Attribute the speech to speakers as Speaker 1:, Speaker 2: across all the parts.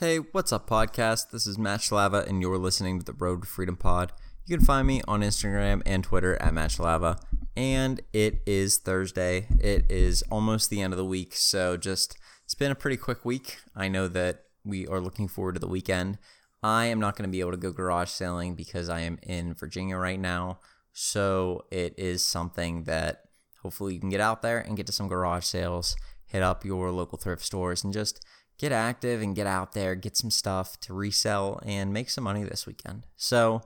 Speaker 1: Hey, what's up, podcast? This is Matt Shlava, and you're listening to the Road to Freedom Pod. You can find me on Instagram and Twitter at Matt Shlava. And it is Thursday. It is almost the end of the week, so just it's been a pretty quick week. I know that we are looking forward to the weekend. I am not going to be able to go garage sailing because I am in Virginia right now. So it is something that hopefully you can get out there and get to some garage sales, hit up your local thrift stores, and just get active and get out there, get some stuff to resell and make some money this weekend. So,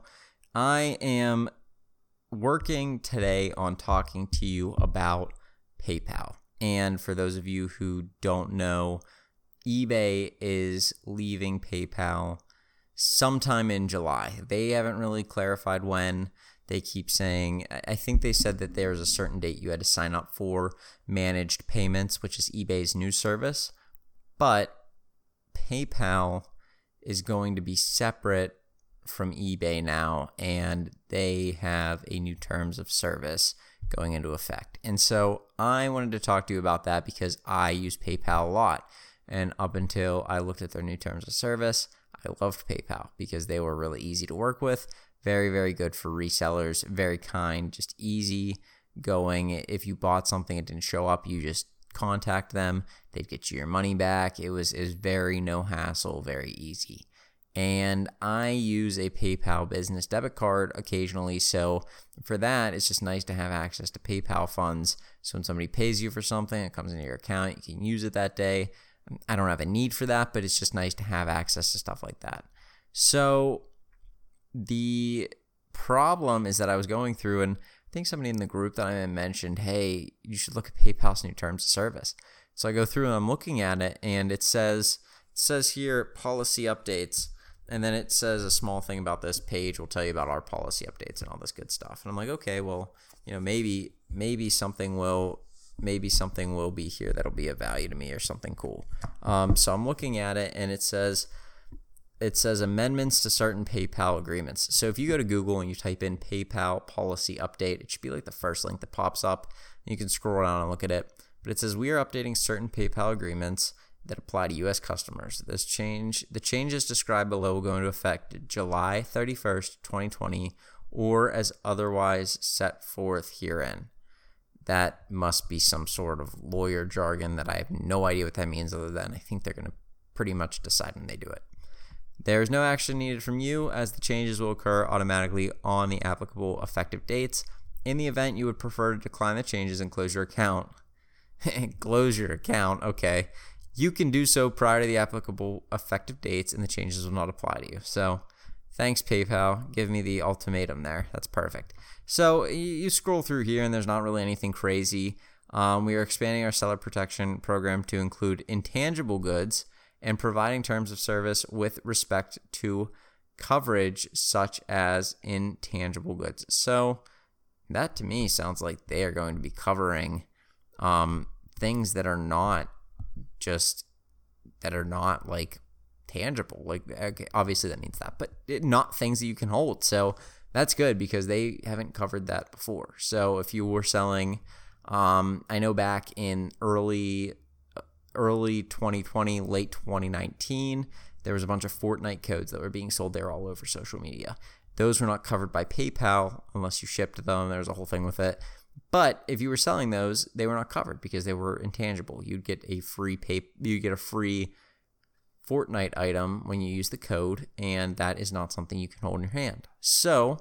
Speaker 1: I am working today on talking to you about PayPal. And for those of you who don't know, eBay is leaving PayPal sometime in July. They haven't really clarified when. They keep saying, I think they said that there's a certain date you had to sign up for managed payments, which is eBay's new service. But PayPal is going to be separate from eBay now, and they have a new terms of service going into effect. And so I wanted to talk to you about that because I use PayPal a lot. And up until I looked at their new terms of service, I loved PayPal because they were really easy to work with, very, very good for resellers, very kind, just easy going. If you bought something it didn't show up, you just contact them. They'd get you your money back. It was, was very no hassle, very easy. And I use a PayPal business debit card occasionally. So for that, it's just nice to have access to PayPal funds. So when somebody pays you for something, it comes into your account, you can use it that day. I don't have a need for that, but it's just nice to have access to stuff like that. So the problem is that I was going through and I think somebody in the group that I'm in mentioned, hey, you should look at PayPal's new terms of service. So I go through and I'm looking at it, and it says it says here policy updates, and then it says a small thing about this page will tell you about our policy updates and all this good stuff. And I'm like, okay, well, you know, maybe maybe something will maybe something will be here that'll be of value to me or something cool. Um, so I'm looking at it, and it says it says amendments to certain PayPal agreements. So if you go to Google and you type in PayPal policy update, it should be like the first link that pops up. You can scroll down and look at it. But it says we are updating certain PayPal agreements that apply to US customers. This change the changes described below will go into effect July 31st, 2020 or as otherwise set forth herein. That must be some sort of lawyer jargon that I have no idea what that means other than I think they're going to pretty much decide when they do it. There is no action needed from you as the changes will occur automatically on the applicable effective dates. In the event you would prefer to decline the changes and close your account, close your account, okay, you can do so prior to the applicable effective dates and the changes will not apply to you. So, thanks PayPal, give me the ultimatum there. That's perfect. So, you scroll through here and there's not really anything crazy. Um, we are expanding our seller protection program to include intangible goods and providing terms of service with respect to coverage such as intangible goods. So that to me sounds like they are going to be covering um, things that are not just that are not like tangible. Like okay, obviously that means that, but it, not things that you can hold. So that's good because they haven't covered that before. So if you were selling, um, I know back in early early 2020, late 2019, there was a bunch of Fortnite codes that were being sold there all over social media. Those were not covered by PayPal unless you shipped them. There was a whole thing with it. But if you were selling those, they were not covered because they were intangible. You'd get a free pay you get a free Fortnite item when you use the code, and that is not something you can hold in your hand. So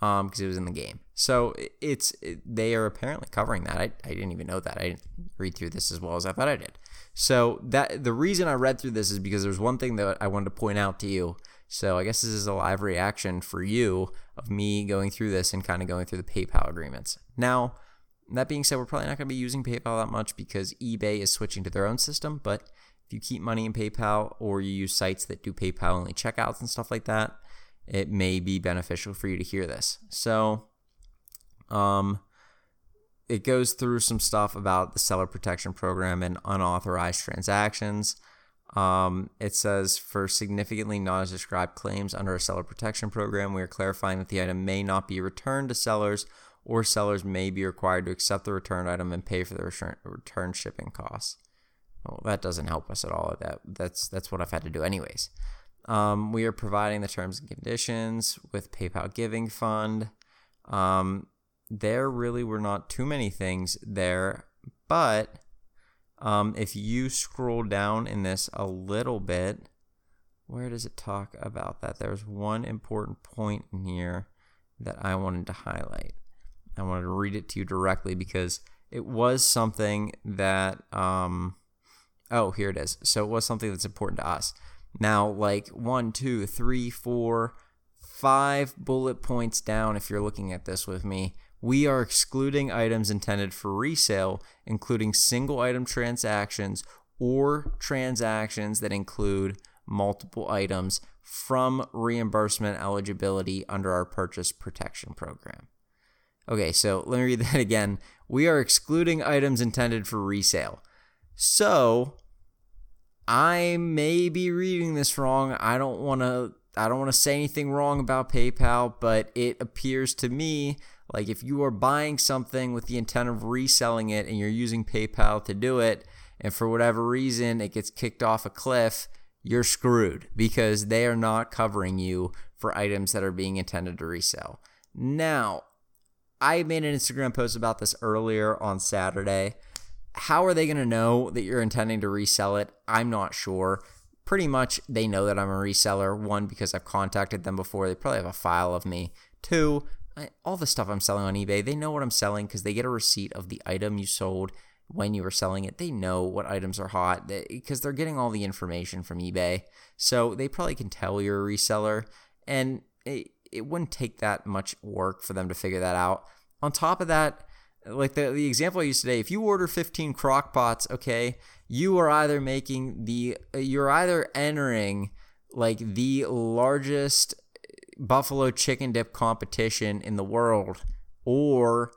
Speaker 1: um because it was in the game. So it's it, they are apparently covering that. I, I didn't even know that. I didn't read through this as well as I thought I did. So that the reason I read through this is because there's one thing that I wanted to point out to you. So I guess this is a live reaction for you of me going through this and kind of going through the PayPal agreements. Now, that being said, we're probably not going to be using PayPal that much because eBay is switching to their own system. But if you keep money in PayPal or you use sites that do PayPal only checkouts and stuff like that, it may be beneficial for you to hear this. So, um, it goes through some stuff about the seller protection program and unauthorized transactions. Um, it says for significantly as described claims under a seller protection program, we are clarifying that the item may not be returned to sellers, or sellers may be required to accept the returned item and pay for the return, return shipping costs. Well, that doesn't help us at all. That that's that's what I've had to do anyways. Um, we are providing the terms and conditions with PayPal Giving Fund. Um, there really were not too many things there, but um, if you scroll down in this a little bit, where does it talk about that? There's one important point in here that I wanted to highlight. I wanted to read it to you directly because it was something that, um, oh, here it is. So it was something that's important to us. Now, like one, two, three, four, five bullet points down, if you're looking at this with me, we are excluding items intended for resale, including single item transactions or transactions that include multiple items from reimbursement eligibility under our purchase protection program. Okay, so let me read that again. We are excluding items intended for resale. So, I may be reading this wrong. I don't want to I don't want to say anything wrong about PayPal, but it appears to me like if you are buying something with the intent of reselling it and you're using PayPal to do it, and for whatever reason it gets kicked off a cliff, you're screwed because they are not covering you for items that are being intended to resell. Now, I made an Instagram post about this earlier on Saturday. How are they going to know that you're intending to resell it? I'm not sure. Pretty much they know that I'm a reseller. One, because I've contacted them before. They probably have a file of me. Two, I, all the stuff I'm selling on eBay, they know what I'm selling because they get a receipt of the item you sold when you were selling it. They know what items are hot because they're getting all the information from eBay. So they probably can tell you're a reseller. And it, it wouldn't take that much work for them to figure that out. On top of that, like the, the example I used today, if you order 15 crock pots, okay, you are either making the, you're either entering like the largest buffalo chicken dip competition in the world or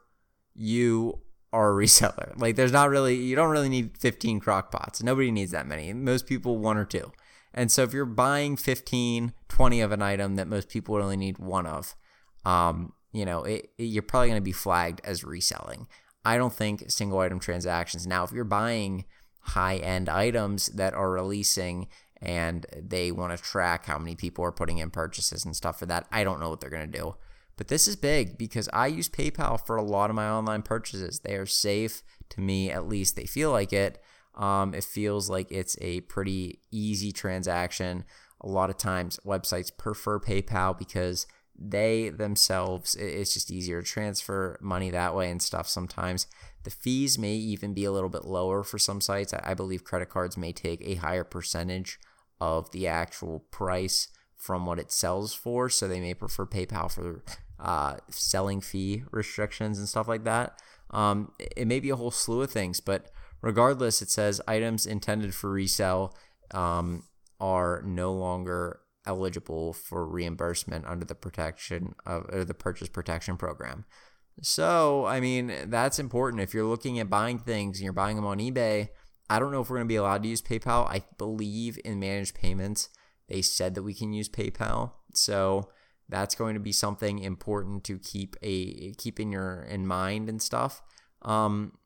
Speaker 1: you are a reseller. Like there's not really you don't really need 15 crock pots. Nobody needs that many. Most people one or two. And so if you're buying 15, 20 of an item that most people only need one of, um, you know, it, it, you're probably going to be flagged as reselling. I don't think single item transactions. Now, if you're buying high end items that are releasing and they want to track how many people are putting in purchases and stuff for that. I don't know what they're going to do. But this is big because I use PayPal for a lot of my online purchases. They are safe to me, at least they feel like it. Um, it feels like it's a pretty easy transaction. A lot of times, websites prefer PayPal because they themselves, it's just easier to transfer money that way and stuff sometimes. The fees may even be a little bit lower for some sites. I believe credit cards may take a higher percentage of the actual price from what it sells for. So they may prefer PayPal for uh, selling fee restrictions and stuff like that. Um, it may be a whole slew of things, but regardless, it says items intended for resale um, are no longer eligible for reimbursement under the protection of or the purchase protection program. So, I mean, that's important. If you're looking at buying things and you're buying them on eBay, I don't know if we're going to be allowed to use PayPal. I believe in managed payments, they said that we can use PayPal. So that's going to be something important to keep a keep in your in mind and stuff. Um,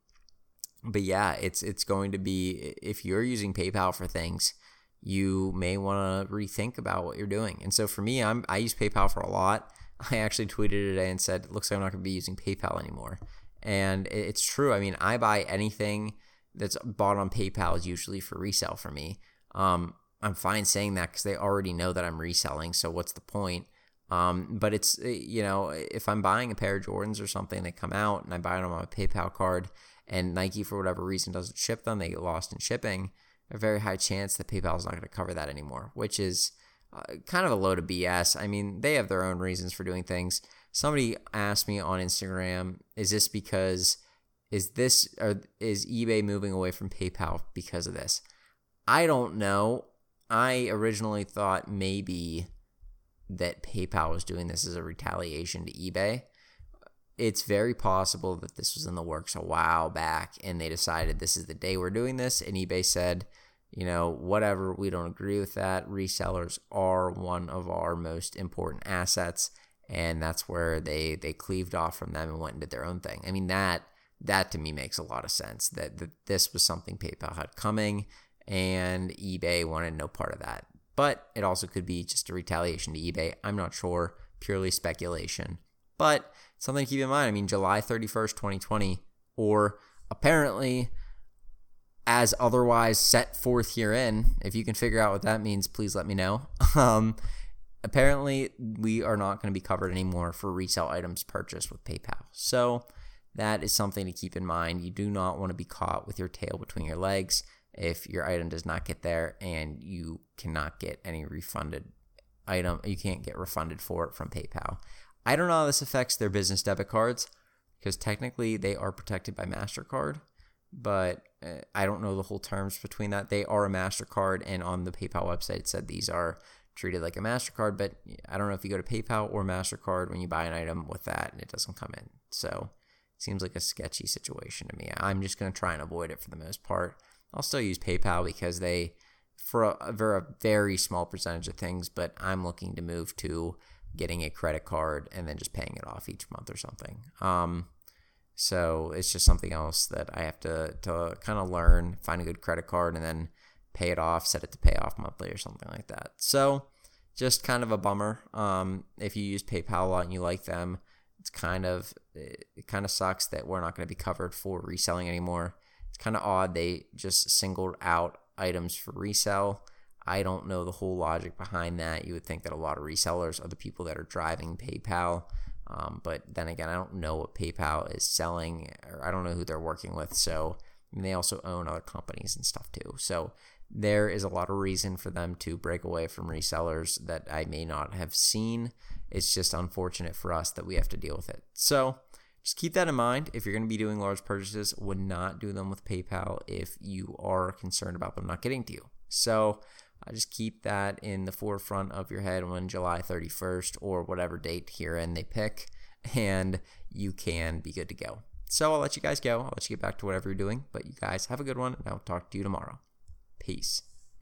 Speaker 1: but yeah, it's it's going to be if you're using PayPal for things, you may want to rethink about what you're doing. And so for me, I'm I use PayPal for a lot. I actually tweeted today and said, "It looks like I'm not going to be using PayPal anymore." And it's true. I mean, I buy anything that's bought on PayPal is usually for resale for me. Um, I'm fine saying that because they already know that I'm reselling. So what's the point? Um, but it's you know if I'm buying a pair of Jordans or something, they come out and I buy them on my PayPal card, and Nike for whatever reason doesn't ship them, they get lost in shipping. A very high chance that PayPal is not going to cover that anymore, which is uh, kind of a load of BS. I mean, they have their own reasons for doing things. Somebody asked me on Instagram, "Is this because?" Is this or is eBay moving away from PayPal because of this? I don't know. I originally thought maybe that PayPal was doing this as a retaliation to eBay. It's very possible that this was in the works a while back and they decided this is the day we're doing this. And eBay said, you know, whatever, we don't agree with that. Resellers are one of our most important assets. And that's where they, they cleaved off from them and went and did their own thing. I mean, that that to me makes a lot of sense that, that this was something PayPal had coming and eBay wanted no part of that. But it also could be just a retaliation to eBay. I'm not sure, purely speculation. But something to keep in mind. I mean, July 31st, 2020, or apparently as otherwise set forth herein. If you can figure out what that means, please let me know. Um, apparently, we are not going to be covered anymore for resale items purchased with PayPal. So that is something to keep in mind. You do not want to be caught with your tail between your legs if your item does not get there and you cannot get any refunded item. You can't get refunded for it from PayPal. I don't know how this affects their business debit cards because technically they are protected by MasterCard but uh, I don't know the whole terms between that. They are a MasterCard, and on the PayPal website, it said these are treated like a MasterCard, but I don't know if you go to PayPal or MasterCard when you buy an item with that and it doesn't come in. So it seems like a sketchy situation to me. I'm just going to try and avoid it for the most part. I'll still use PayPal because they, for a, for a very small percentage of things, but I'm looking to move to getting a credit card and then just paying it off each month or something. Um, so it's just something else that I have to, to kind of learn, find a good credit card, and then pay it off, set it to pay off monthly or something like that. So just kind of a bummer. Um, if you use PayPal a lot and you like them, it's kind of it kind of sucks that we're not going to be covered for reselling anymore. It's kind of odd they just singled out items for resale. I don't know the whole logic behind that. You would think that a lot of resellers are the people that are driving PayPal um, but then again, I don't know what PayPal is selling, or I don't know who they're working with. So they also own other companies and stuff too. So there is a lot of reason for them to break away from resellers that I may not have seen. It's just unfortunate for us that we have to deal with it. So just keep that in mind. If you're going to be doing large purchases, would not do them with PayPal if you are concerned about them not getting to you. So uh, just keep that in the forefront of your head when July 31st or whatever date herein they pick, and you can be good to go. So I'll let you guys go. I'll let you get back to whatever you're doing, but you guys have a good one, and I'll talk to you tomorrow. Peace.